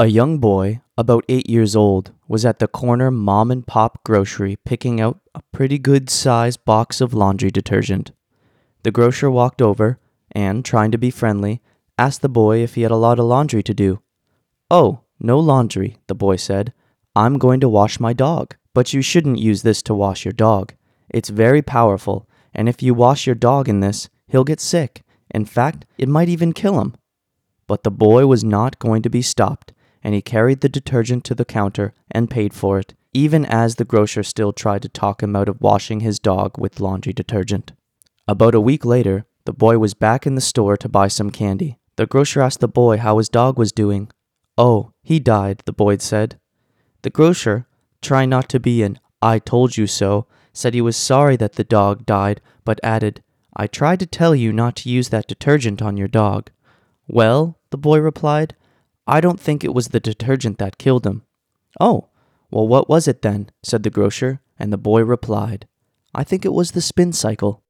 A young boy, about eight years old, was at the corner mom and pop grocery picking out a pretty good sized box of laundry detergent. The grocer walked over and, trying to be friendly, asked the boy if he had a lot of laundry to do. Oh, no laundry, the boy said. I'm going to wash my dog. But you shouldn't use this to wash your dog. It's very powerful, and if you wash your dog in this, he'll get sick. In fact, it might even kill him. But the boy was not going to be stopped, and he carried the detergent to the counter and paid for it, even as the grocer still tried to talk him out of washing his dog with laundry detergent. About a week later, the boy was back in the store to buy some candy. The grocer asked the boy how his dog was doing. Oh, he died, the boy said. The grocer, trying not to be an I told you so, said he was sorry that the dog died, but added, I tried to tell you not to use that detergent on your dog. Well, the boy replied, I don't think it was the detergent that killed him. Oh, well, what was it then? said the grocer, and the boy replied, I think it was the spin cycle.